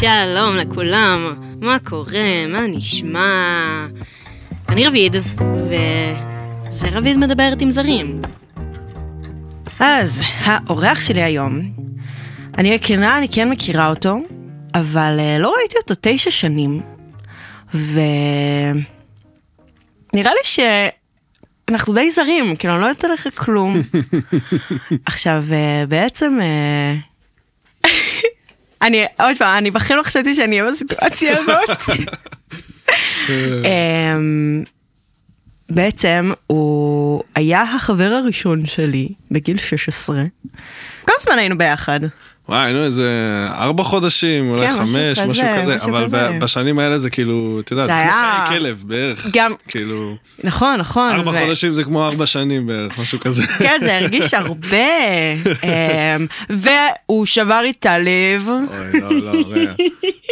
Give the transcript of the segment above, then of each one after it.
שלום לכולם, מה קורה, מה נשמע? אני רביד, וזה רביד מדברת עם זרים. אז, האורח שלי היום, אני הכנה, אני כן מכירה אותו, אבל uh, לא ראיתי אותו תשע שנים, ונראה לי שאנחנו די זרים, כאילו אני לא יודעת עליך כלום. עכשיו, uh, בעצם... אני, עוד פעם, אני בכלל לא חשבתי שאני אהיה בסיטואציה הזאת. אמ, בעצם הוא היה החבר הראשון שלי בגיל 16. כמה זמן היינו ביחד? וואי, היינו איזה ארבע חודשים, אולי כן, משהו חמש, כזה, משהו כזה, משהו אבל כזה. בשנים האלה זה כאילו, את יודעת, זה כמו היה- חיי כלב בערך. גם- כאילו, נכון, נכון. ארבע ו- חודשים זה כמו ארבע שנים בערך, משהו כזה. כן, זה הרגיש הרבה. אמ, והוא שבר את הלב, אוי, לא, לא, רגע.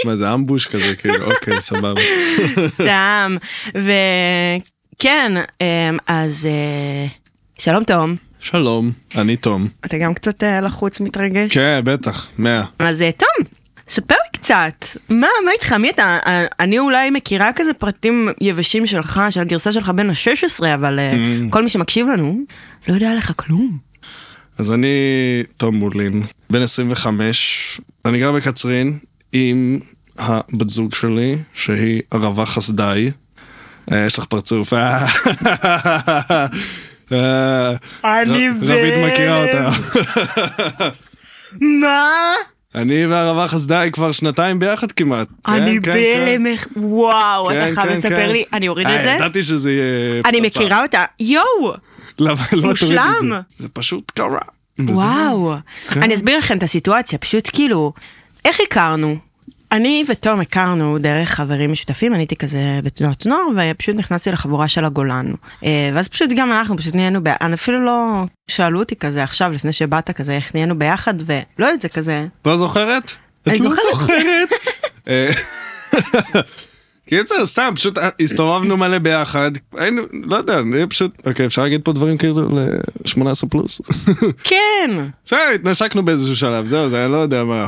מה זה אמבוש כזה, כאילו, אוקיי, סבבה. סתם. וכן, אמ, אז אה, שלום תום. שלום, אני תום. אתה גם קצת אה, לחוץ מתרגש? כן, בטח, מאה. אז אה, תום, ספר לי קצת, מה, מה איתך, מי אתה? אה, אני אולי מכירה כזה פרטים יבשים שלך, של הגרסה שלך בין ה-16, אבל Mm. כל מי שמקשיב לנו, לא יודע עליך כלום. אז אני תום מולין, בן 25, אני גר בקצרין עם הבת זוג שלי, שהיא ערבה חסדאי. יש לך פרצוף. אה, אה, אני ר- רבית מכירה אותה. מה? אני והערבה חסדאי כבר שנתיים ביחד כמעט. אני כן, כן, בהלם, איך- וואו, כן, אתה חייב כן, לספר כן. לי, אני אוריד אה, את זה? ידעתי שזה יהיה אני פצצה. מכירה אותה, יואו, למה לא תורידי את מושלם. זה? זה פשוט קרה. וואו. כן. אני אסביר לכם את הסיטואציה, פשוט כאילו, איך הכרנו? אני ותום הכרנו דרך חברים משותפים, אני הייתי כזה בתנועת נוער, ופשוט נכנסתי לחבורה של הגולן. אה, ואז פשוט גם אנחנו פשוט נהיינו, ב... אני אפילו לא שאלו אותי כזה עכשיו, לפני שבאת כזה, איך נהיינו ביחד, ולא יודעת, זה כזה, לא זוכרת? את לא זוכרת. אה, קיצר, סתם, פשוט הסתובבנו מלא ביחד, היינו, לא יודע, פשוט, אוקיי, אפשר להגיד פה דברים כאילו ל-18 פלוס? כן, בסדר, התנשקנו באיזשהו שלב, זהו, זה היה לא יודע מה,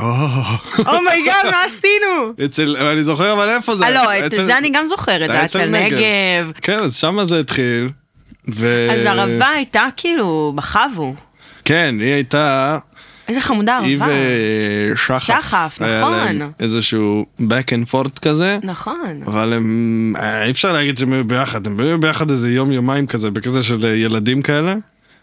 oh my god, מה עשינו? אצל, אני זוכר אבל איפה זה, אה, לא, את זה אני גם זוכרת, זה היה אצל נגב. כן, אז שמה זה התחיל. אז ערבה הייתה כאילו בחבורה. כן, היא הייתה, איזה חמודה היא ערבה. ושחף. שחף, היה נכון. להם איזשהו back and forth כזה. נכון. אבל הם, אה, אי אפשר להגיד שהם היו ביחד, הם היו ביחד איזה יום יומיים כזה, בקטע של אה, ילדים כאלה.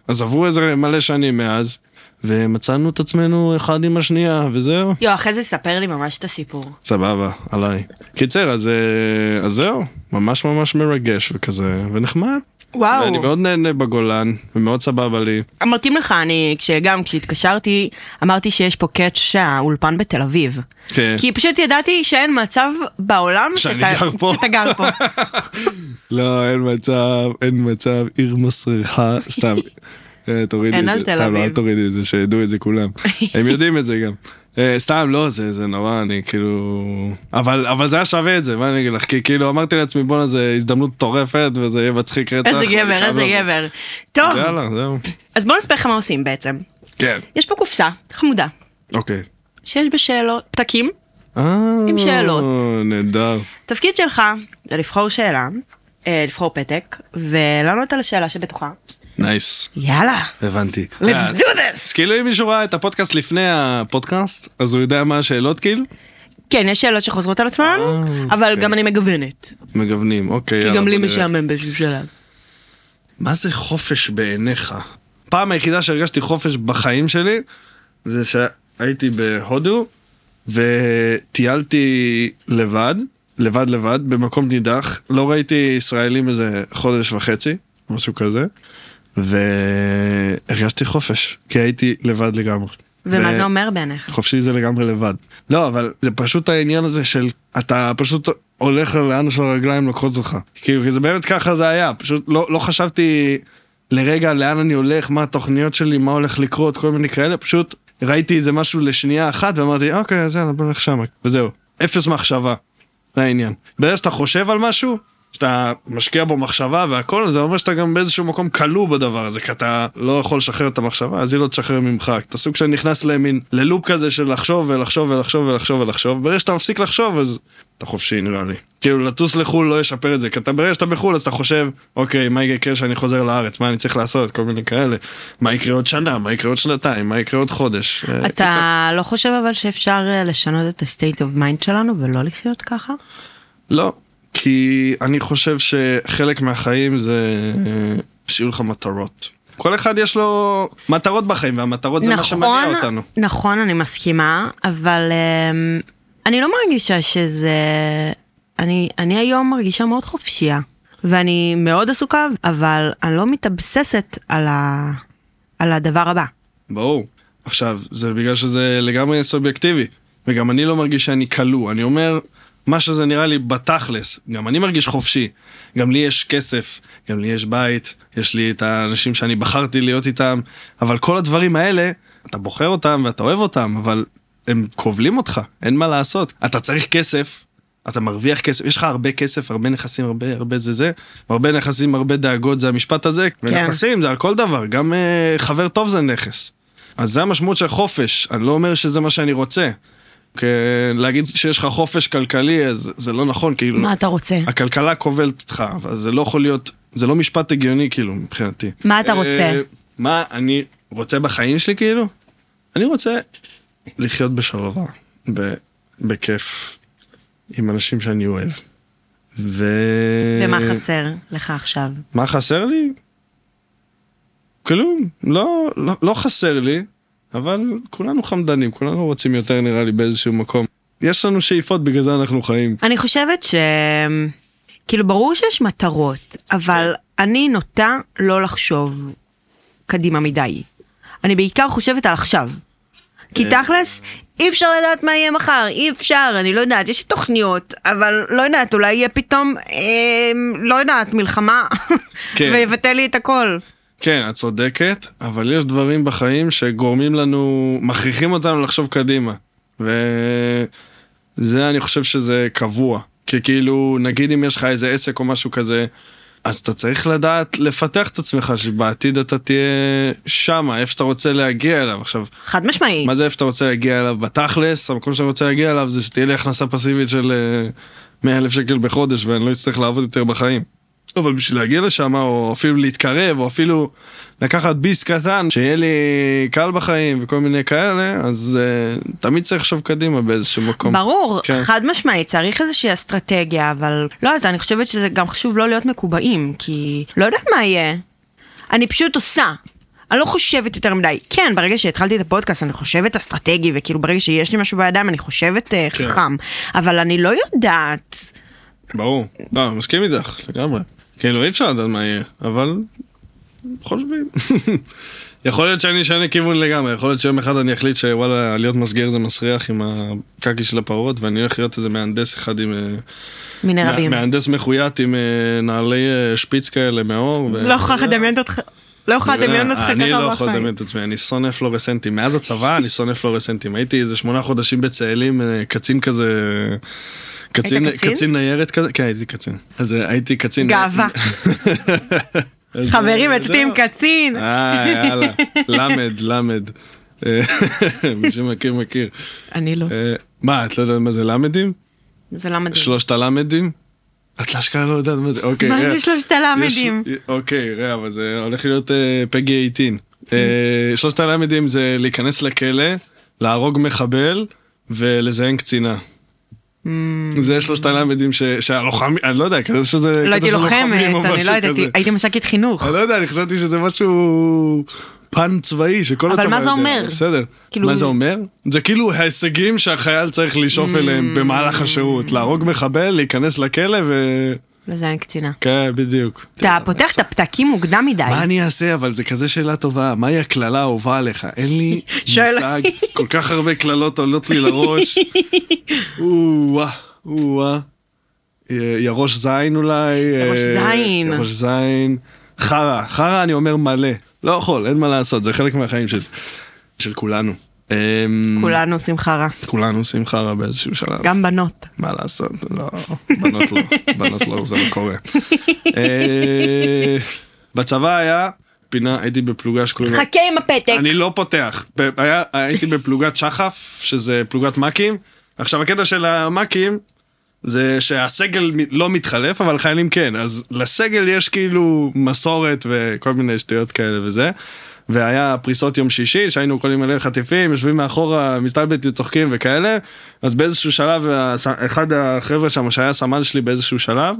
אז עברו איזה מלא שנים מאז, ומצאנו את עצמנו אחד עם השנייה, וזהו. יו, אחרי זה ספר לי ממש את הסיפור. סבבה, עליי. קיצר, אז, אה, אז זהו, ממש ממש מרגש וכזה, ונחמד. וואו. ואני מאוד נהנה בגולן, ומאוד סבבה לי. מתאים לך, אני, כשגם, כשהתקשרתי, אמרתי שיש פה קאץ' שהאולפן בתל אביב. כן. כי פשוט ידעתי שאין מצב בעולם שאני שאתה- גר פה. שאתה גר פה. לא, אין מצב, אין מצב, עיר מסריחה, סתם. אה, תורידי את זה, סתם, לא, אל. תורידי את זה, שידעו את זה כולם. הם יודעים את זה גם. אה, סתם, לא, זה, זה נורא, אני כאילו... אבל, אבל זה היה שווה את זה, מה אני אגיד לך? כי כאילו אמרתי לעצמי, בואנה, זה הזדמנות מטורפת, וזה יהיה מצחיק רצח. איזה גבר, איזה. גבר. טוב, יאללה, זהו. אז בוא נספר לך מה עושים בעצם. כן, יש פה קופסה חמודה, אוקיי. שיש בשאלות, פתקים. אה, עם שאלות. נהדר. התפקיד שלך זה לבחור שאלה, אה, לבחור פתק, ולענות על השאלה שבתוכה. nice, יאללה, הבנתי. let's אה, do this! כאילו אם מישהו ראה את הפודקאסט לפני הפודקאסט, אז הוא יודע מה השאלות כאילו? כן, יש שאלות שחוזרות על עצמן, אבל אוקיי. גם אני מגוונת. מגוונים, אוקיי, כי. גם לי. משעמם באיזשהו שלב. מה זה חופש בעיניך? פעם היחידה שהרגשתי חופש בחיים שלי, זה שהייתי בהודו, וטיילתי לבד, לבד לבד, במקום נידח, לא ראיתי ישראלים איזה חודש וחצי, משהו כזה, והרגשתי חופש, כי הייתי לבד לגמרי. ומה ו- זה אומר בעיניך? חופשי זה לגמרי לבד. לא, אבל זה פשוט העניין הזה של אתה פשוט הולך לאן שהרגליים לוקחות אותך. כאילו, כי זה באמת ככה זה היה, פשוט לא, לא חשבתי לרגע לאן אני הולך, מה התוכניות שלי, מה הולך לקרות, כל מיני כאלה, פשוט ראיתי איזה משהו לשנייה אחת ואמרתי, אוקיי, אז יאללה, בוא נלך שמה, וזהו. אפס מחשבה, זה העניין. ברגע שאתה חושב על משהו, שאתה משקיע בו מחשבה והכל, זה אומר שאתה גם באיזשהו מקום כלוא בדבר הזה, כי אתה לא יכול לשחרר את המחשבה, אז היא לא תשחרר ממך. אתה סוג של נכנס למין, ללופ כזה של לחשוב ולחשוב ולחשוב ולחשוב ולחשוב, ברגע שאתה מפסיק לחשוב, אז אתה חופשי נראה לי. כאילו, לטוס לחו"ל לא ישפר את זה, כי אתה ברגע שאתה בחו"ל, אז אתה חושב, אוקיי, מה יקרה כשאני חוזר לארץ, מה אני צריך לעשות, כל מיני כאלה. מה יקרה עוד שנה, מה יקרה עוד שנתיים, מה יקרה עוד חודש. אה, אתה לא חושב אבל שאפשר אה, לשנות את ה-state of mind שלנו ולא לחיות ככה? לא, כי אני חושב שחלק מהחיים זה אה, שיהיו לך מטרות. כל אחד יש לו מטרות בחיים, והמטרות זה מה שמניע אותנו. נכון, אני מסכימה, אבל אמ, אני לא מרגישה שזה... אני, אני היום מרגישה מאוד חופשייה, ואני מאוד עסוקה, אבל אני לא מתאבססת על, ה... על הדבר הבא. ברור. עכשיו, זה בגלל שזה לגמרי סובייקטיבי, וגם אני לא מרגיש שאני כלוא. אני אומר, מה שזה נראה לי בתכלס, גם אני מרגיש חופשי. גם לי יש כסף, גם לי יש בית, יש לי את האנשים שאני בחרתי להיות איתם, אבל כל הדברים האלה, אתה בוחר אותם ואתה אוהב אותם, אבל הם כובלים אותך, אין מה לעשות. אתה צריך כסף, אתה מרוויח כסף, יש לך הרבה כסף, הרבה נכסים, הרבה, הרבה זה זה, הרבה נכסים, הרבה דאגות, זה המשפט הזה, כן. ונכסים זה על כל דבר, גם uh, חבר טוב זה נכס. אז זה המשמעות של חופש, אני לא אומר שזה מה שאני רוצה. להגיד שיש לך חופש כלכלי, אז זה לא נכון, כאילו... מה אתה רוצה? הכלכלה כובלת אותך, אבל זה לא יכול להיות, זה לא משפט הגיוני, כאילו, מבחינתי. מה אתה רוצה? אה, מה אני רוצה בחיים שלי, כאילו? אני רוצה לחיות בשלווה, בכיף, עם אנשים שאני אוהב. ו... ומה חסר לך עכשיו? מה חסר לי? כלום, לא, לא, לא חסר לי. אבל כולנו חמדנים, כולנו רוצים יותר נראה לי באיזשהו מקום. יש לנו שאיפות, בגלל זה אנחנו חיים. אני חושבת ש... כאילו, ברור שיש מטרות, אבל. אני נוטה לא לחשוב קדימה מדי. אני בעיקר חושבת על עכשיו. כי תכלס, אי אפשר לדעת מה יהיה מחר, אי אפשר, אני לא יודעת, יש לי תוכניות, אבל לא יודעת, אולי יהיה פתאום, אה, לא יודעת, מלחמה, כן. ויבטל לי את הכל. כן, את צודקת, אבל יש דברים בחיים שגורמים לנו, מכריחים אותנו לחשוב קדימה. וזה, אני חושב שזה קבוע. כי כאילו, נגיד אם יש לך איזה עסק או משהו כזה, אז אתה צריך לדעת לפתח את עצמך, שבעתיד אתה תהיה שמה, איפה שאתה רוצה להגיע אליו. עכשיו, חד משמעית. מה זה איפה שאתה רוצה להגיע אליו? בתכלס, המקום שאתה רוצה להגיע אליו זה שתהיה לי הכנסה פסיבית של 100 אה, אלף שקל בחודש ואני לא אצטרך לעבוד יותר בחיים. אבל בשביל להגיע לשם, או אפילו להתקרב, או אפילו לקחת ביס קטן, שיהיה לי קל בחיים וכל מיני כאלה, אז uh, תמיד צריך לחשוב קדימה באיזשהו מקום. ברור, כן. חד משמעית, צריך איזושהי אסטרטגיה, אבל לא יודעת, אני חושבת שזה גם חשוב לא להיות מקובעים, כי לא יודעת מה יהיה. אני פשוט עושה. אני לא חושבת יותר מדי. כן, ברגע שהתחלתי את הפודקאסט אני חושבת אסטרטגי, וכאילו ברגע שיש לי משהו בידיים אני חושבת uh, כן. חכם, אבל אני לא יודעת. ברור, לא, מסכים איתך, לגמרי. כאילו אי אפשר לדעת מה יהיה, אבל חושבים. יכול להיות שאני אשנה כיוון לגמרי, יכול להיות שיום אחד אני אחליט שוואלה, להיות מסגר זה מסריח עם הקקי של הפרות, ואני הולך להיות איזה מהנדס אחד עם... אה, מיני רבים. מהנדס מחויית עם אה, נעלי אה, שפיץ כאלה מאור. לא יכולה לדמיין אותך. לא יכולה לדמיין אותך ככה בחיים. אני לא יכול לדמיין את עצמי, אני שונא פלורסנטים. מאז הצבא אני שונא פלורסנטים. הייתי איזה שמונה חודשים בצאלים, קצין כזה... קצין, קצין? ניירת כזה? כן, הייתי קצין. אז אה, הייתי קצין... גאווה. חברים, אצלי עם קצין. אה, יאללה. למד, למד. אה, מי שמכיר, מכיר. אני לא. אה, מה, את לא יודעת מה זה למדים? זה למדים. שלושת הלמדים? את לאשכרה לא יודעת מה זה, אוקיי. מה זה שלושת הלמדים? אוקיי, ראה, אבל זה הולך להיות פגי 18. שלושת הלמדים זה להיכנס לכלא, להרוג מחבל ולזיין קצינה. Mm. זה שלושת הלמדים שהלוחמים, אני לא יודע, כזה שזה... לא הייתי לוחמת, אני לא יודעת, הייתי מש"קית חינוך. אני לא יודע, אני חשבתי שזה משהו... פן צבאי שכל הצבא יודע. אבל מה זה אומר? בסדר. כאילו... מה זה אומר? זה כאילו ההישגים שהחייל צריך לשאוף mm. אליהם במהלך השירות. להרוג מחבל, להיכנס לכלא ו... לזיין קצינה. כן, בדיוק. אתה פותח את הפתקים מוקדם מדי. מה אני אעשה? אבל זה כזה שאלה טובה. מהי הקללה האהובה עליך? אין לי מושג. כל כך הרבה קללות עולות לי לראש. או-אה, או-אה. ירוש זין אולי. ירוש זין. ירוש זין. חרא, חרא אני אומר מלא. לא יכול, אין מה לעשות, זה חלק מהחיים של, של כולנו. אמ, כולנו עושים חרא. כולנו עושים חרא באיזשהו שלב. גם בנות. מה לעשות? לא, בנות לא, בנות לא, זה לא קורה. אה, בצבא היה פינה, הייתי בפלוגה שקוראים לה... חכה עם הפתק. אני לא פותח. היה- הייתי בפלוגת שחף, שזה פלוגת מ"כים. עכשיו, הקטע של המ"כים זה שהסגל לא מתחלף, אבל חיילים כן. אז לסגל יש כאילו מסורת וכל מיני שטויות כאלה וזה. והיה פריסות יום שישי, שהיינו קולים אלה חטיפים, יושבים מאחורה, מסתלבטים, צוחקים וכאלה. אז באיזשהו שלב, אחד החבר'ה שם, שהיה סמל שלי באיזשהו שלב,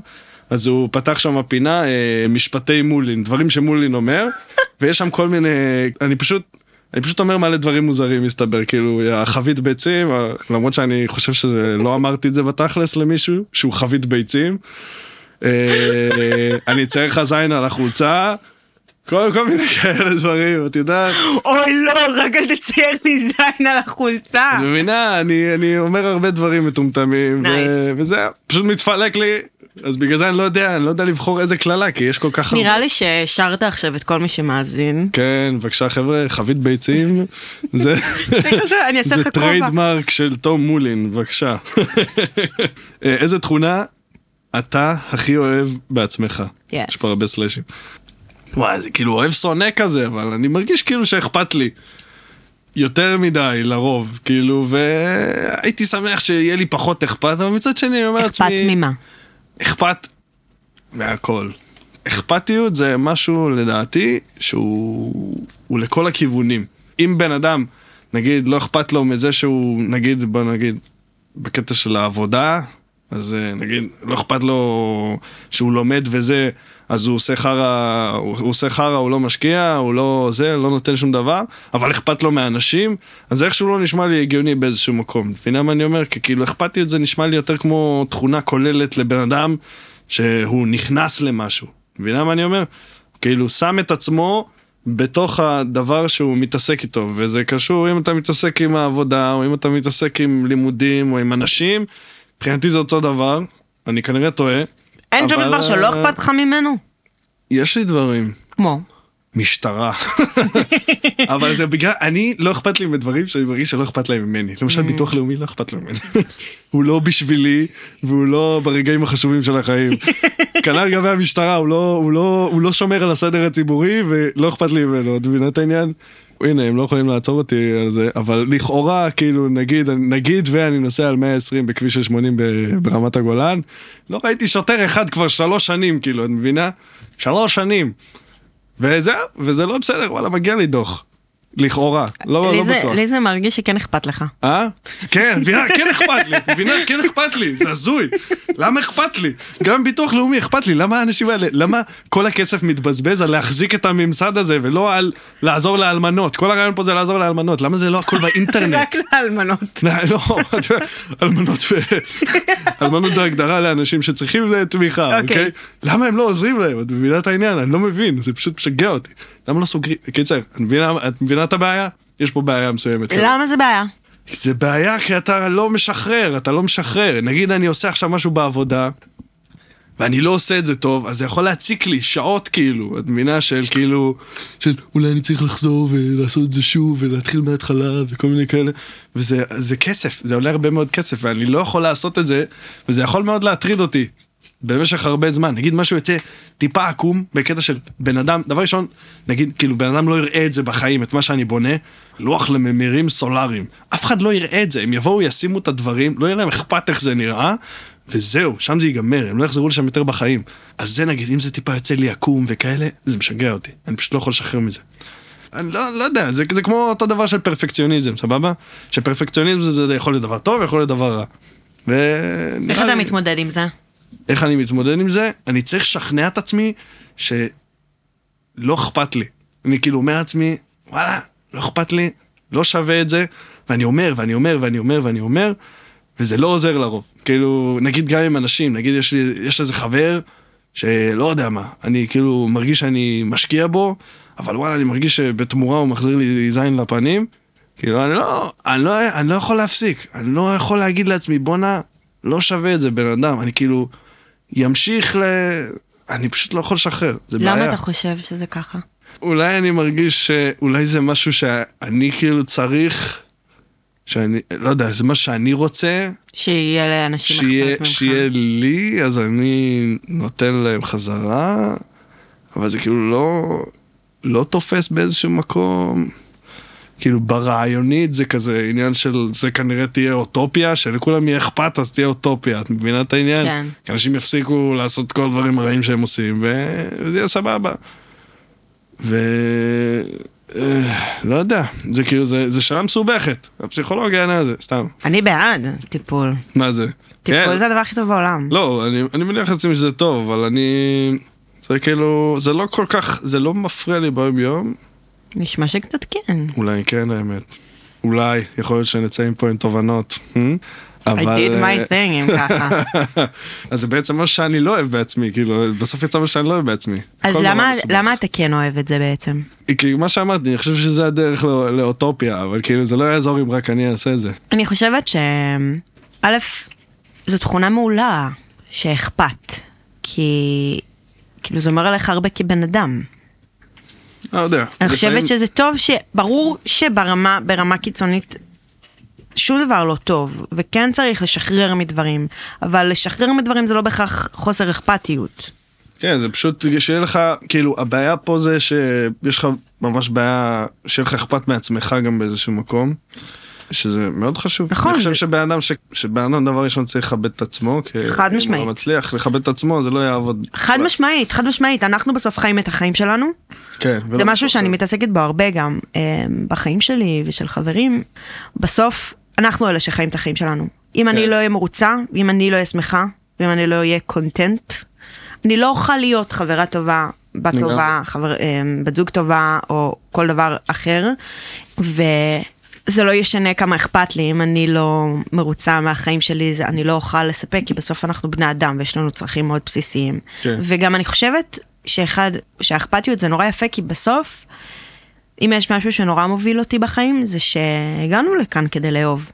אז הוא פתח שם פינה, אה, משפטי מולין, דברים שמולין אומר, ויש שם כל מיני, אני פשוט, אני פשוט אומר מלא דברים מוזרים מסתבר, כאילו, החבית ביצים, אה, למרות שאני חושב שלא אמרתי את זה בתכלס למישהו, שהוא חבית ביצים. אה, אני אצייר לך זין על החולצה, כל, כל מיני כאלה דברים, את יודעת. אוי לא, רק אל תצייר לי זין על החולצה. את מבינה, אני, אני אומר הרבה דברים מטומטמים, ו- Nice. וזה פשוט מתפלק לי, אז בגלל זה אני לא יודע, אני לא יודע לבחור איזה קללה, כי יש כל כך הרבה. נראה לי שהשארת עכשיו את כל מי שמאזין. כן, בבקשה חבר'ה, חבית ביצים, זה, זה. trademark של תום מולין, בבקשה. אה, איזה תכונה אתה הכי אוהב בעצמך? Yes. יש פה הרבה סלאשים. וואי, זה כאילו אוהב שונא כזה, אבל אני מרגיש כאילו שאכפת לי. יותר מדי לרוב, כאילו, והייתי שמח שיהיה לי פחות אכפת, אבל מצד שני אני אומר לעצמי... אכפת ממה? אכפת מהכל. אכפתיות זה משהו לדעתי שהוא הוא לכל הכיוונים. אם בן אדם, נגיד, לא אכפת לו מזה שהוא, נגיד, בוא נגיד, בקטע של העבודה, אז אה, נגיד, לא אכפת לו שהוא לומד וזה, אז הוא עושה חרא, הוא, הוא עושה חרא, הוא לא משקיע, הוא לא זה, לא נותן שום דבר, אבל אכפת לו מאנשים, אז איכשהו לא נשמע לי הגיוני באיזשהו מקום. מבינה מה אני אומר? כי כאילו אכפתיות זה נשמע לי יותר כמו תכונה כוללת לבן אדם שהוא נכנס למשהו. מבינה מה אני אומר? כאילו שם את עצמו בתוך הדבר שהוא מתעסק איתו, וזה קשור אם אתה מתעסק עם העבודה, או אם אתה מתעסק עם לימודים, או עם אנשים, מבחינתי זה אותו דבר, אני כנראה טועה. אין שום אבל, דבר שלא אה, אכפת לך ממנו? יש לי דברים. כמו. משטרה. אבל זה בגלל, אני לא אכפת לי מדברים שאני מרגיש שלא אכפת להם ממני. למשל ביטוח לאומי לא אכפת לו ממני. הוא לא בשבילי, והוא לא ברגעים החשובים של החיים. כנ"ל לגבי המשטרה, הוא לא, הוא, לא, הוא לא שומר על הסדר הציבורי, ולא אכפת לי ממנו, את מבינה את העניין? הנה, הם לא יכולים לעצור אותי על זה, אבל לכאורה, כאילו, נגיד, נגיד ואני נוסע על 120 בכביש של 80 ב- ברמת הגולן, לא ראיתי שוטר אחד כבר שלוש שנים, כאילו, את מבינה? שלוש שנים. וזהו, וזה לא בסדר, וואלה, מגיע לי דוח. לכאורה, לא, לי לא זה- בטוח. לי זה מרגיש שכן אכפת לך. אה? כן, מבינה, כן אכפת לי, מבינה, כן אכפת לי, זה הזוי. למה אכפת לי? גם ביטוח לאומי אכפת לי, למה האנשים האלה, למה כל הכסף מתבזבז על להחזיק את הממסד הזה ולא על לעזור לאלמנות? כל הרעיון פה זה לעזור לאלמנות, למה זה לא הכל באינטרנט? רק לאלמנות. לא, יודע, אלמנות. אלמנות בהגדרה לאנשים שצריכים אה, תמיכה, אוקיי. אוקיי? למה הם לא עוזרים להם? את מבינה את העניין? אני לא מבין, זה פשוט משגע אותי. למה לא סוגרים? קיצר, את מבינה- את הבעיה? יש פה בעיה מסוימת. למה זה בעיה? זה בעיה כי אתה לא משחרר, אתה לא משחרר. נגיד אני עושה עכשיו משהו בעבודה, ואני לא עושה את זה טוב, אז זה יכול להציק לי שעות כאילו, את מבינה של כאילו, של אולי אני צריך לחזור ולעשות את זה שוב ולהתחיל מההתחלה וכל מיני כאלה, וזה זה כסף, זה עולה הרבה מאוד כסף, ואני לא יכול לעשות את זה, וזה יכול מאוד להטריד אותי. במשך הרבה זמן, נגיד משהו יוצא טיפה עקום בקטע של בן אדם, דבר ראשון, נגיד כאילו בן אדם לא יראה את זה בחיים, את מה שאני בונה, לוח לממירים סולאריים. אף אחד לא יראה את זה, הם יבואו, ישימו את הדברים, לא יהיה להם אכפת איך זה נראה, וזהו, שם זה ייגמר, הם לא יחזרו לשם יותר בחיים. אז זה נגיד, אם זה טיפה יוצא לי עקום וכאלה, זה משגע אותי, אני פשוט לא יכול לשחרר מזה. אני לא, לא יודע, זה, זה כמו אותו דבר של פרפקציוניזם, סבבה? שפרפקציוניזם זה, זה יכול להיות דבר טוב, יכול להיות דבר רע. ונראה איך אתה לי- מתמודד עם זה? איך אני מתמודד עם זה? אני צריך לשכנע את עצמי שלא אכפת לי. אני כאילו אומר לעצמי, וואלה, לא אכפת לי, לא שווה את זה, ואני אומר, ואני אומר, ואני אומר, ואני אומר, וזה לא עוזר לרוב. כאילו, נגיד גם עם אנשים, נגיד יש לי, יש איזה חבר, שלא יודע מה, אני כאילו מרגיש שאני משקיע בו, אבל וואלה, אני מרגיש שבתמורה הוא מחזיר לי זין לפנים. כאילו, אני לא, אני לא, אני לא יכול להפסיק, אני לא יכול להגיד לעצמי, בואנה, לא שווה את זה, בן אדם, אני כאילו, ימשיך ל... אני פשוט לא יכול לשחרר, זה בעיה. למה אתה חושב שזה ככה? אולי אני מרגיש שאולי זה משהו שאני כאילו צריך שאני, לא יודע, זה מה שאני רוצה, שיהיה לאנשים שיהיה, ממך. שיהיה לי, אז אני נותן להם חזרה, אבל זה כאילו לא, לא תופס באיזשהו מקום. כאילו ברעיונית זה כזה עניין של זה כנראה תהיה אוטופיה, שלכולם יהיה אכפת אז תהיה אוטופיה, את מבינה את העניין? כן. כי אנשים יפסיקו לעשות כל הדברים הרעים שהם עושים ו- וזה יהיה סבבה. ו... אה, לא יודע, זה כאילו, זה, זה שאלה מסובכת, הפסיכולוגיה אין על זה, סתם. אני בעד טיפול. מה זה? טיפול זה הדבר הכי טוב בעולם. לא, אני, אני מניח לעצמי שזה טוב, אבל אני... זה כאילו, זה לא כל כך, זה לא מפריע לי ביום יום, נשמע שקצת כן. אולי כן האמת. אולי, יכול להיות שנצא פה עם תובנות. I אבל... did אה, my thing, אם ככה. אז זה בעצם מה שאני לא אוהב בעצמי, כאילו, בסוף יצא מה שאני לא אוהב בעצמי. אז למה. למה אתה כן אוהב את זה בעצם? כי מה שאמרתי, אני חושב שזה הדרך לא, לאוטופיה, אבל כאילו זה לא יעזור אם רק אני אעשה את זה. אני חושבת ש... א', זו תכונה מעולה שאכפת, כי כאילו זה אומר עליך הרבה כבן אדם. לא יודע. אני לפעמים- חושבת שזה טוב, ש... ברור שברמה ברמה קיצונית שום דבר לא טוב, וכן צריך לשחרר מדברים, אבל לשחרר מדברים זה לא בהכרח חוסר אכפתיות. כן, זה פשוט שיהיה לך, כאילו, הבעיה פה זה שיש לך ממש בעיה, שיהיה לך אכפת מעצמך גם באיזשהו מקום, שזה מאוד חשוב. נכון, אני חושב זה- שבן אדם, ש... שבן אדם דבר ראשון צריך לכבד את עצמו, כי חד אם הוא משמעית. לא מצליח לכבד את עצמו, זה לא יעבוד. חד. משמעית, חד משמעית, אנחנו בסוף חיים את החיים שלנו, כן. זה משהו שאני מתעסקת בו הרבה גם אה, בחיים שלי ושל חברים. בסוף, אנחנו אלה שחיים את החיים שלנו. אם אני כן. לא אהיה מרוצה, אם אני לא אהיה שמחה, ואם אני לא אהיה קונטנט, אני לא אוכל להיות חברה טובה, בת. טובה, חבר, אה, בת זוג טובה, או כל דבר אחר. וזה לא ישנה כמה אכפת לי, אם אני לא מרוצה מהחיים שלי, זה, אני לא אוכל לספק, כי בסוף אנחנו בני אדם ויש לנו צרכים מאוד בסיסיים. כן. וגם אני חושבת שאחד, שהאכפתיות זה נורא יפה, כי בסוף, אם יש משהו שנורא מוביל אותי בחיים, זה שהגענו לכאן כדי לאהוב.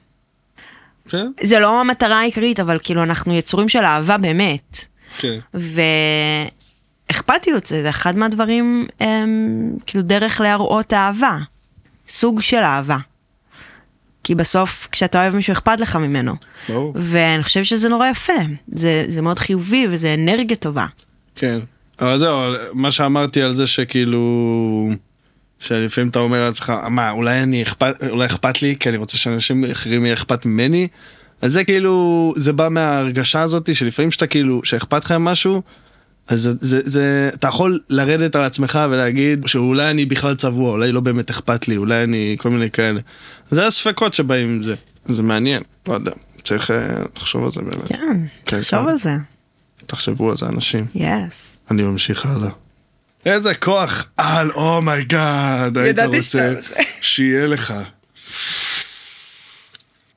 כן, זה לא המטרה העיקרית, אבל כאילו אנחנו יצורים של אהבה באמת. כן. ואכפתיות זה אחד מהדברים, הם, כאילו דרך להראות אהבה. סוג של אהבה. כי בסוף כשאתה אוהב מישהו אכפת לך ממנו. ברור. ואני חושבת שזה נורא יפה. זה, זה מאוד חיובי וזה אנרגיה טובה. כן. אבל זהו, מה שאמרתי על זה שכאילו... שלפעמים אתה אומר לעצמך, מה, אולי אני אכפת, אולי אכפת לי, כי אני רוצה שאנשים אחרים יהיה אכפת ממני? אז זה כאילו, זה בא מההרגשה הזאת שלפעמים שאתה כאילו, שאכפת לך ממשהו, אז זה, זה, זה, אתה יכול לרדת על עצמך ולהגיד שאולי אני בכלל צבוע, אולי לא באמת אכפת לי, אולי אני כל מיני כאלה. זה הספקות שבאים עם זה. זה מעניין, לא יודע, צריך אה, לחשוב על זה באמת. כן, כן, תחשוב כן. על זה. תחשבו על זה אנשים. yes. אני ממשיך הלאה. איזה כוח על, oh my god, היית רוצה שאתה רוצה. שיהיה לך.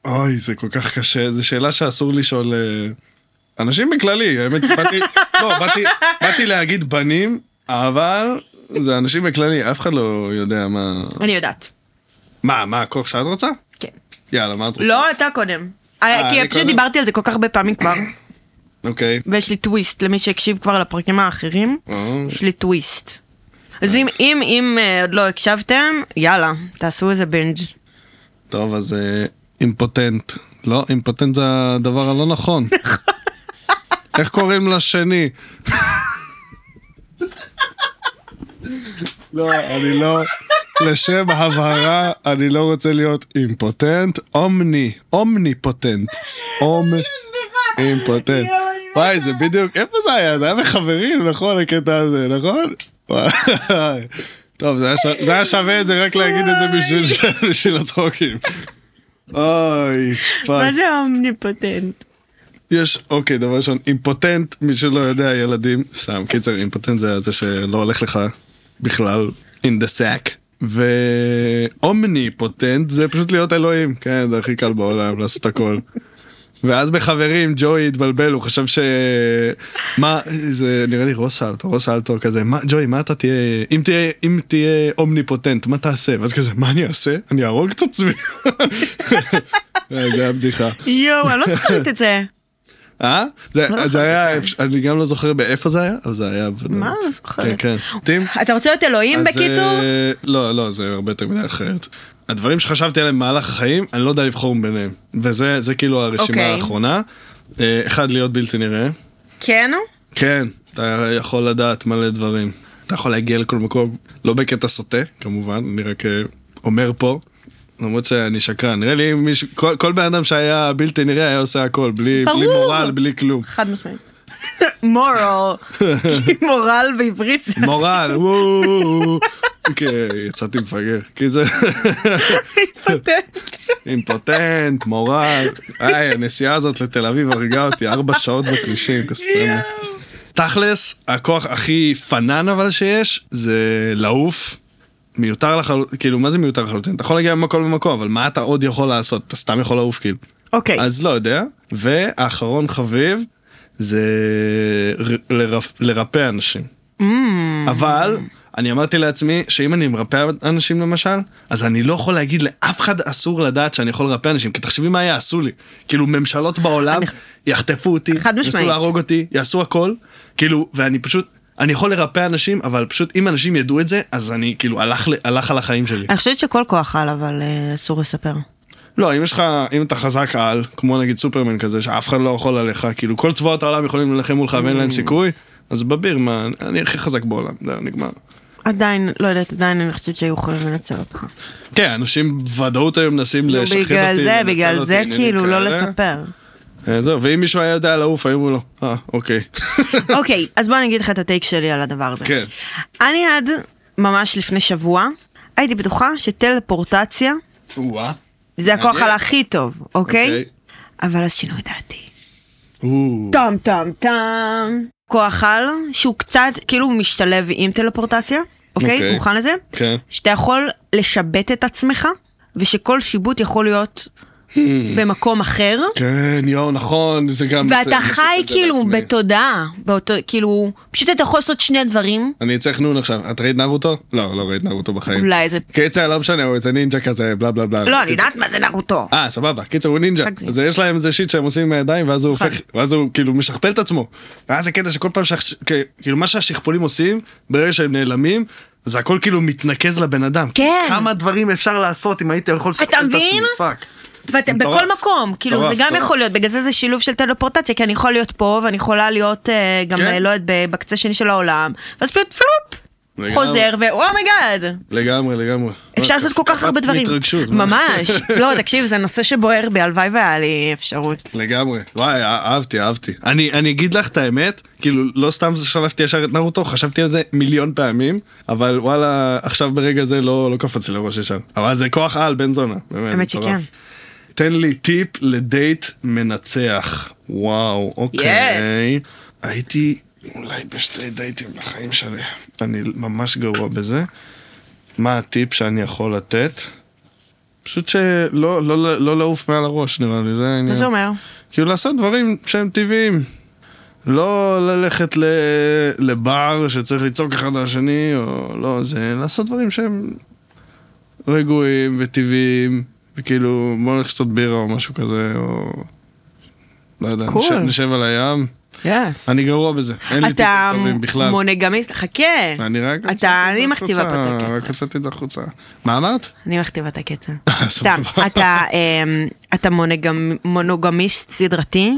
אוי, זה כל כך קשה, זו שאלה שאסור לשאול אה, אנשים בכללי, האמת, באתי, לא, באתי, באתי להגיד בנים, אבל זה אנשים בכללי, אף אחד לא יודע מה, אני יודעת. מה, מה הכוח שאת רוצה? כן. יאללה, מה את רוצה? לא, אתה קודם. אה, כי אני פשוט? דיברתי על זה כל כך הרבה פעמים כבר, אוקיי. ויש לי טוויסט למי שהקשיב כבר לפרקים האחרים, אה, יש לי טוויסט. אז אם, אם, אם אה, עוד לא הקשבתם, יאללה, תעשו איזה בינג'. טוב, אז אה, אימפוטנט. לא, אימפוטנט זה הדבר הלא נכון. איך קוראים לשני? לא, אני לא... לשם הבהרה, אני לא רוצה להיות אימפוטנט, אומני, אומניפוטנט. אומ... אימפוטנט. וואי, זה בדיוק, איפה זה היה? זה היה בחברים, נכון, הקטע הזה, נכון? טוב, זה היה שווה את זה רק להגיד את זה בשביל- הצחוקים. אוי, what the fuck. זה omnipotent? יש, אוקיי, דבר ראשון, impotent, מי שלא יודע, ילדים, סתם, קיצר, impotent זה זה שלא הולך לך בכלל in the sack. ו omnipotent זה פשוט להיות אלוהים, כן, זה הכי קל בעולם, לעשות הכל. ואז בחברים, ג'וי התבלבל, הוא חשב ש... מה, זה נראה לי רוס אלטו, רוס אלטו כזה, מה, ג'וי, מה אתה תהיה, אם תהיה, אם תהיה אומניפוטנט, מה תעשה? ואז כזה, מה אני אעשה? אני אהרוג את עצמי. זה היה בדיחה. יואו, אני לא זוכרת את זה. אה? זה, לא זה היה, אני גם לא זוכר באיפה זה היה, אבל זה היה בוודאות. מה? לא זוכרת. כן, כן. אתה רוצה להיות אלוהים בקיצור? אה, לא, לא, זה הרבה יותר מדי אחרת. הדברים שחשבתי עליהם במהלך החיים, אני לא יודע לבחור ביניהם. וזה זה כאילו הרשימה אוקיי. האחרונה. אה, אחד, להיות בלתי נראה. כן? כן, אתה יכול לדעת מלא דברים. אתה יכול להגיע לכל מקום, לא בקטע סוטה, כמובן, אני רק אה, אומר פה. למרות שאני שקרן, נראה לי מישהו, כל, כל בן אדם שהיה בלתי נראה היה עושה הכל, בלי, בלי. מורל, בלי כלום. חד משמעית. מורל, מורל בעברית זה מורל, וואו. כן, יצאתי מפגר. כי זה פטנט. אימפוטנט, מורל. היי, הנסיעה הזאת לתל אביב הרגה אותי, ארבע שעות בכבישים, קסמת. תכלס, הכוח הכי פנן אבל שיש, זה לעוף. מיותר לחלוטין, כאילו, מה זה מיותר לחלוטין? אתה יכול להגיע ממקום למקום, אבל מה אתה עוד יכול לעשות? אתה סתם יכול לעוף, כאילו. אוקיי. אז לא יודע. ואחרון חביב, זה לרפ, לרפא אנשים. Mm. אבל, אני אמרתי לעצמי, שאם אני מרפא אנשים למשל, אז אני לא יכול להגיד לאף אחד אסור לדעת שאני יכול לרפא אנשים, כי תחשבי מה יעשו לי. כאילו, ממשלות בעולם אני- יחטפו אותי. ינסו להרוג אותי, יעשו הכל, כאילו, ואני פשוט... אני יכול לרפא אנשים, אבל פשוט אם אנשים ידעו את זה, אז אני כאילו הלך, הלך על החיים שלי. אני חושבת שכל כוח על, אבל אה, אסור לספר. לא, אם יש לך, אם אתה חזק על, כמו נגיד סופרמן כזה, שאף אחד לא יכול עליך, כאילו כל צבאות העולם יכולים להילחם מולך ואין להם סיכוי, אז בביר, מה, אני הכי חזק בעולם, זהו, נגמר. עדיין, לא יודעת, עדיין אני חושבת שהיו יכולים לנצל אותך. כן, אנשים בוודאות היו מנסים לשחד אותי, בגלל זה, בגלל זה כאילו לא. לספר. אה, זהו, ואם מישהו היה יודע לעוף, היו אומרים לו, אה, אוקיי. אוקיי, אז בוא אני אגיד לך את הטייק שלי על הדבר הזה. כן. אני עד ממש לפני שבוע, הייתי בטוחה שטלפורטציה וואה. זה הכוח. על הכי טוב, אוקיי? אוקיי. אבל אז שינו את דעתי. טם טם טם. כוח על שהוא קצת כאילו משתלב עם טלפורטציה, אוקיי? אוקיי. מוכן לזה? כן. שאתה יכול לשבט את עצמך, ושכל שיבוט יכול להיות במקום אחר. כן, יואו, נכון, זה גם... ואתה חי כאילו לעצמי. בתודעה, באותו, כאילו, פשוט אתה יכול לעשות שני דברים, אני צריך נון עכשיו. את ראית נרוטו? לא, לא ראית נרוטו בחיים. אולי איזה... קיצר, לא משנה, הוא איזה נינג'ה כזה, בלה בלה בלה. לא, אני. יודעת מה זה נרוטו. אה, סבבה. קיצר, הוא נינג'ה. אז יש להם איזה שיט שהם עושים עם הידיים, ואז הוא הופך, ואז הוא כאילו משכפל את עצמו. ואז זה קטע שכל פעם, כאילו מה שהשכפולים עושים, ברגע שהם נעלמים, זה הכל כאילו מתנקז לבן אדם. כן. כמה דברים אפשר לעשות אם היית יכול לשכפל את עצמי? fuck. מטורף. בכל מקום, כאילו זה גם. יכול להיות, בגלל זה זה שילוב של טלפורטציה, כי אני יכול להיות פה ואני יכולה להיות אה, גם, כן. אה, לא יודעת, בקצה שני של העולם, ואז פשוט פלופ. חוזר ו oh my god. לגמרי, לגמרי. אפשר אה, לעשות כל כך הרבה דברים. מהתרגשות. מה? ממש. לא, תקשיב, זה נושא שבוער בי, הלוואי והיה לי אפשרות. לגמרי. וואי, אהבתי, אהבתי. אני, אגיד לך את האמת, כאילו, לא סתם שלפתי ישר את נרוטו, חשבתי על זה מיליון פעמים, אבל וואלה, עכשיו ברגע זה לא, לא קפץ לי לראש ישר. אבל זה כוח על, בן זונה. באמת, האמת. שכן. תן לי טיפ לדייט מנצח. וואו, אוקיי. הייתי אולי בשתי דייטים בחיים שלי. אני ממש גרוע בזה. מה הטיפ שאני יכול לתת? פשוט שלא לא, לא, לא לעוף מעל הראש נראה לי, זה. מה זה אומר? כאילו לעשות דברים שהם טבעיים. לא ללכת ל... לבר שצריך לצעוק אחד על השני, או לא, זה לעשות דברים שהם רגועים וטבעיים, וכאילו בוא נלך לשתות בירה או משהו כזה, או... לא יודע, Cool. נשב, נשב על הים. יס. אני גרוע בזה, אין לי אתה טיפים טובים בכלל. מונגמיסט, חכה. אני רק אתה- אני מכתיבה פה את הקצב. רק הוצאתי את זה החוצה. מה אמרת? אני מכתיבה את הקצב. סתם, אתה, אמ, אתה מונגמ- מונוגמיסט סדרתי?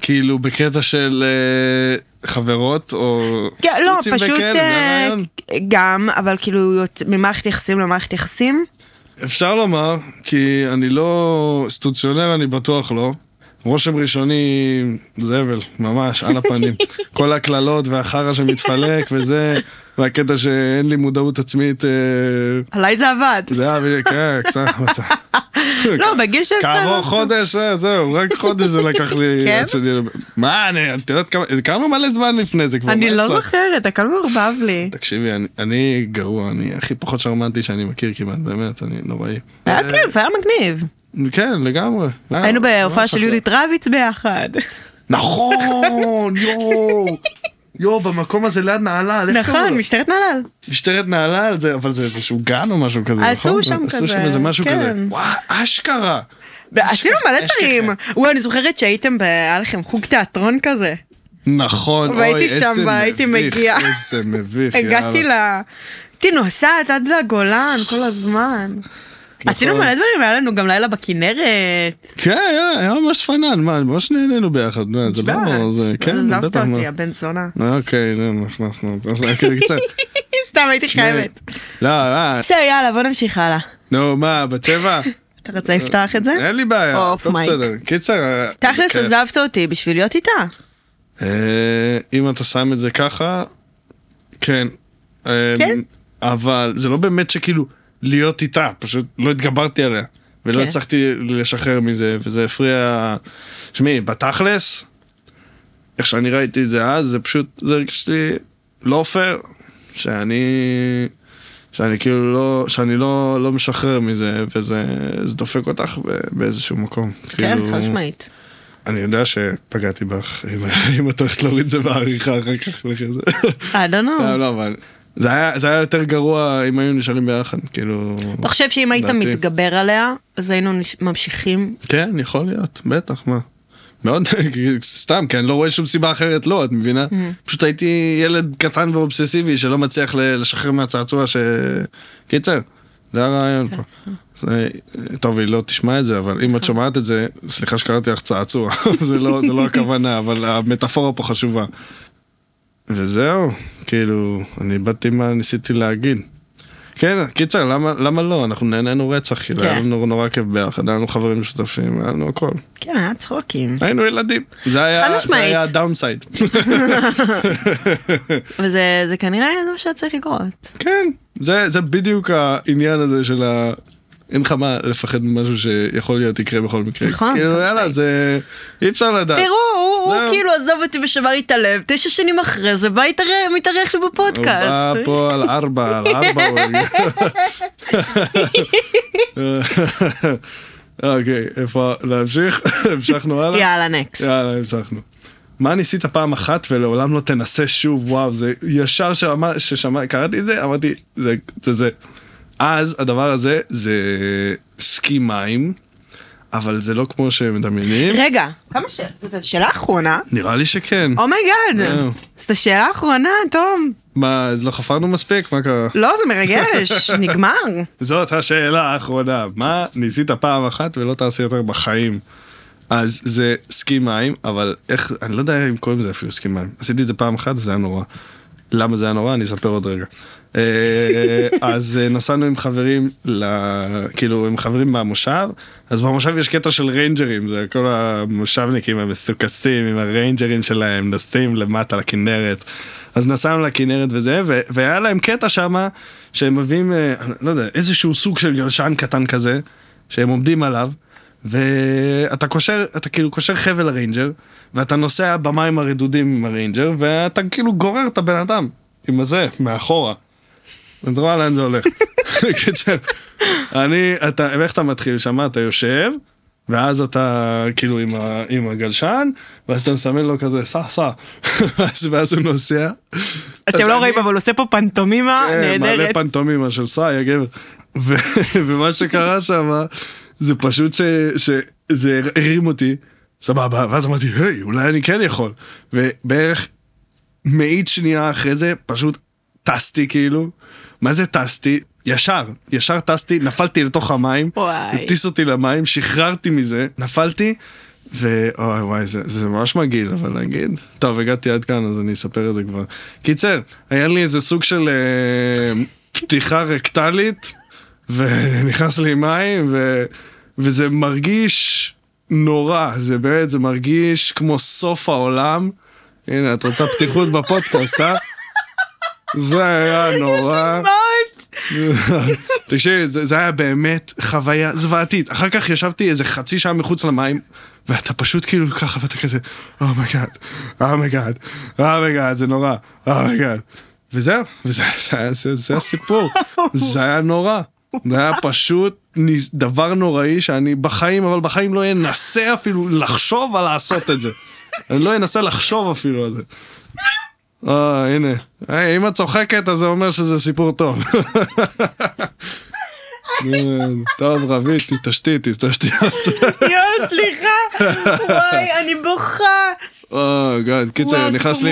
כאילו בקטע של אה, חברות או כן, לא, סטוצים וכאלה, זה אה, הרעיון? גם, אבל כאילו ממערכת יחסים למערכת יחסים. אפשר לומר, כי אני לא סטוציונר, אני בטוח לא. רושם ראשוני, זבל, ממש, על הפנים. כל הקללות והחרא שמתפלק וזה, והקטע שאין לי מודעות עצמית, אה, עליי זה עבד. זה היה בדיוק, כן, קצת, מצב. לא, בגיל 16. כעבור חודש, אה, זהו, רק חודש זה לקח לי. כן? מה, אני, את יודעת כמה, הכרנו מלא זמן לפני זה כבר, אני לא? זוכרת, הכל מעורבב לי. תקשיבי, אני, גרוע, אני הכי פחות שרמנטי שאני מכיר כמעט, באמת, אני נוראי. היה כיף, היה מגניב. כן, לגמרי. אה, היינו בהופעה של. יהודית רביץ ביחד. נכון, יואו. יואו, במקום הזה ליד נהלל, איך קראו נכון? משטרת נהלל. משטרת נהלל, זה, אבל זה איזשהו גן או משהו כזה, עשו נכון? שם עשו כזה, שם איזה משהו כן. כזה. וואו, אשכרה. עשינו מלא. דברים. וואי, אני זוכרת שהייתם, ב- היה לכם חוג תיאטרון כזה. נכון, אוי, והייתי איזה שם והייתי מביך, מגיעה. איזה מביך, הגעתי יאללה. ל... הייתי נוסעת עד לגולן כל הזמן. עשינו נכון. מלא דברים, היה לנו גם לילה בכנרת. כן, היה, ממש פנן, מה, ממש נהנינו ביחד, מה, זה לא, זה, כן, עזבת בטח, מה. אותי, הבן זונה. אוקיי, נו, נכנסנו, אז היה כאילו קצת, סתם הייתי חייבת. לא, אה, בסדר, יאללה, בוא נמשיך הלאה. נו, מה, בת שבע? אתה רוצה לפתוח את זה? אין לי בעיה, מייק. בסדר. קיצר, אה, תכלס. עזבת אותי בשביל להיות איתה. אה, אם אתה שם את זה ככה, כן. אה, כן? אבל זה לא באמת שכאילו להיות איתה, פשוט לא התגברתי עליה. ולא כן. הצלחתי לשחרר מזה, וזה הפריע... שמעי, בתכלס, איך שאני ראיתי את זה אז, זה פשוט, זה הרגיש לי לא פייר, שאני... שאני כאילו לא, שאני לא, לא משחרר מזה, וזה זה דופק אותך באיזשהו מקום. כן, כאילו, חד משמעית. אני יודע שפגעתי בך, אם, אם את הולכת להוריד את זה בעריכה אחר כך, לכי זה. I don't know. לא, אבל זה היה, זה היה יותר גרוע אם היינו נשארים ביחד, כאילו... אתה חושב שאם היית לדעתי. מתגבר עליה, אז היינו נש- ממשיכים? כן, יכול להיות, בטח, מה. מאוד, סתם, כי אני לא רואה שום סיבה אחרת לא, את מבינה? פשוט הייתי ילד קטן ואובססיבי שלא מצליח לשחרר מהצעצוע ש... קיצר, זה הרעיון פה. זה- טוב, היא לא תשמע את זה, אבל אם את שומעת את זה, סליחה שקראתי לך צעצוע, זה לא זה לא הכוונה, אבל המטאפורה פה חשובה. וזהו, כאילו, אני איבדתי מה ניסיתי להגיד. כן, קיצר, למה, למה לא? אנחנו נהנינו רצח, כאילו, כן. היה לנו נורא כיף ביחד, היה לנו חברים משותפים, היה לנו הכל. כן, היה צחוקים. היינו ילדים, זה היה, זה. היה הדאונסייד. וזה זה כנראה זה מה שהיה צריך לקרות. כן, זה, זה בדיוק העניין הזה של ה... אין לך מה לפחד ממשהו שיכול להיות יקרה בכל מקרה. נכון, כאילו, חד יאללה. זה... אי אפשר לדעת. תראו, הוא- הוא זהו. כאילו עזוב אותי ושבר לי את הלב, תשע שנים אחרי זה בא התארח- מתארח לי הוא בא בפודקאסט. פה על ארבע, על ארבע הוא. אוקיי, איפה להמשיך? המשכנו הלאה? יאללה, נקסט. יאללה, המשכנו. מה ניסית פעם אחת ולעולם לא תנסה שוב, וואו, זה ישר ששמע, קראתי את זה, אמרתי, זה זה זה. אז הדבר הזה זה סקי מים, אבל זה לא כמו שמדמיינים. רגע, כמה ש... זאת השאלה האחרונה? נראה לי שכן. oh my god. זאת השאלה האחרונה, תום. מה, אז לא חפרנו מספיק? מה קרה? לא, זה מרגש, נגמר. זאת השאלה האחרונה. מה ניסית פעם אחת ולא תעשה יותר בחיים? אז זה סקי מים, אבל איך, אני לא יודע אם קוראים לזה אפילו סקי מים. עשיתי את זה פעם אחת וזה היה נורא. למה זה היה נורא? אני אספר עוד רגע. אה, אז אה, נסענו עם חברים, ל... כאילו עם חברים מהמושב, אז במושב יש קטע של ריינג'רים, זה כל המושבניקים המסוקסים עם הריינג'רים שלהם, נסעים למטה לכנרת. אז נסענו לכנרת וזה, ו... והיה להם קטע שמה, שהם מביאים, אה, לא יודע, איזשהו סוג של גלשן קטן כזה, שהם עומדים עליו. ואתה קושר, אתה כאילו קושר חבל הריינג'ר, ואתה נוסע במים הרדודים עם הריינג'ר, ואתה כאילו גורר את הבן אדם עם הזה, מאחורה. אז רואה לאן זה הולך. קיצר, אני, אתה, איך אתה מתחיל שם? אתה יושב, ואז אתה כאילו עם, ה, עם הגלשן, ואז אתה מסמן לו כזה, סע, סע. ואז, ואז הוא נוסע. אתם לא רואים, אבל הוא עושה פה פנטומימה כן, מלא נהדרת. פנטומימה של סע, יא גבר. ומה שקרה שם, זה פשוט ש- שזה הרים אותי, סבבה, ואז אמרתי, היי, אולי אני כן יכול. ובערך מאית שנייה אחרי זה, פשוט טסתי כאילו. מה זה טסתי? ישר, ישר טסתי, נפלתי לתוך המים. הטיס אותי למים, שחררתי מזה, נפלתי, ואוי וואי, זה, זה ממש מגעיל, אבל נגיד. טוב, הגעתי עד כאן, אז אני אספר את זה כבר. קיצר, היה לי איזה סוג של אה, פתיחה רקטלית, ונכנס לי מים, ו, וזה מרגיש נורא, זה באמת, זה מרגיש כמו סוף העולם. הנה, את רוצה פתיחות בפודקאסט, אה? זה היה נורא. תקשיבי, זה, זה היה באמת חוויה זוועתית. אחר כך ישבתי איזה חצי שעה מחוץ למים, ואתה פשוט כאילו ככה, ואתה כזה, אומייגאד, אומייגאד, אומייגאד, זה נורא, אומייגאד. וזהו, וזה זה, היה- זה, זה הסיפור. זה היה נורא. זה היה פשוט דבר נוראי שאני בחיים, אבל בחיים לא אנסה אפילו לחשוב על לעשות את זה. אני לא אנסה לחשוב אפילו על זה. אה, הנה. היי, אם את צוחקת, אז זה אומר שזה סיפור טוב. אה, טוב, רבית, תתעשתי, תתעשתי. יואו, סליחה. וואי, אני בוכה. אה, גאד, קיצר, נכנס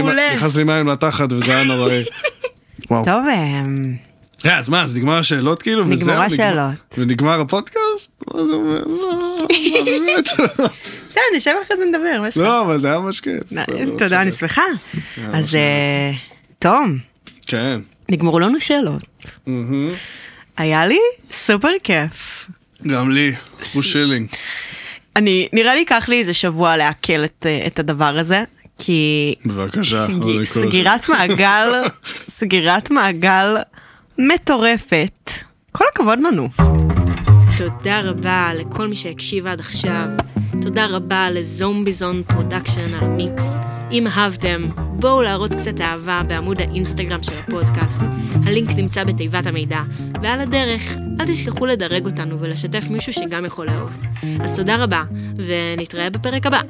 לי- מים לתחת וזה היה נוראי. טוב, אה, אז מה, אז נגמר השאלות כאילו? נגמרו נגמר- השאלות. ונגמר הפודקאסט? מה זה אומר? לא, באמת? בסדר, נשב אחרי זה נדבר, מה יש לך? לא, אבל זה היה ממש כיף. תודה, אני. שמחה. אז אה, תום, כן. נגמרו לנו שאלות. היה לי סופר כיף. גם לי, הוא שילינג. אני, נראה לי ייקח לי איזה שבוע לעכל את, אה, את הדבר הזה, כי בבקשה. כל סגירת מעגל, סגירת מעגל מטורפת. כל הכבוד לנו. תודה רבה לכל מי שהקשיב עד עכשיו. תודה רבה לזומביזון production על המיקס. אם אהבתם, בואו להראות קצת אהבה בעמוד האינסטגרם של הפודקאסט. הלינק נמצא בתיבת המידע. ועל הדרך, אל תשכחו לדרג אותנו ולשתף מישהו שגם יכול לאהוב. אז תודה רבה, ונתראה בפרק הבא.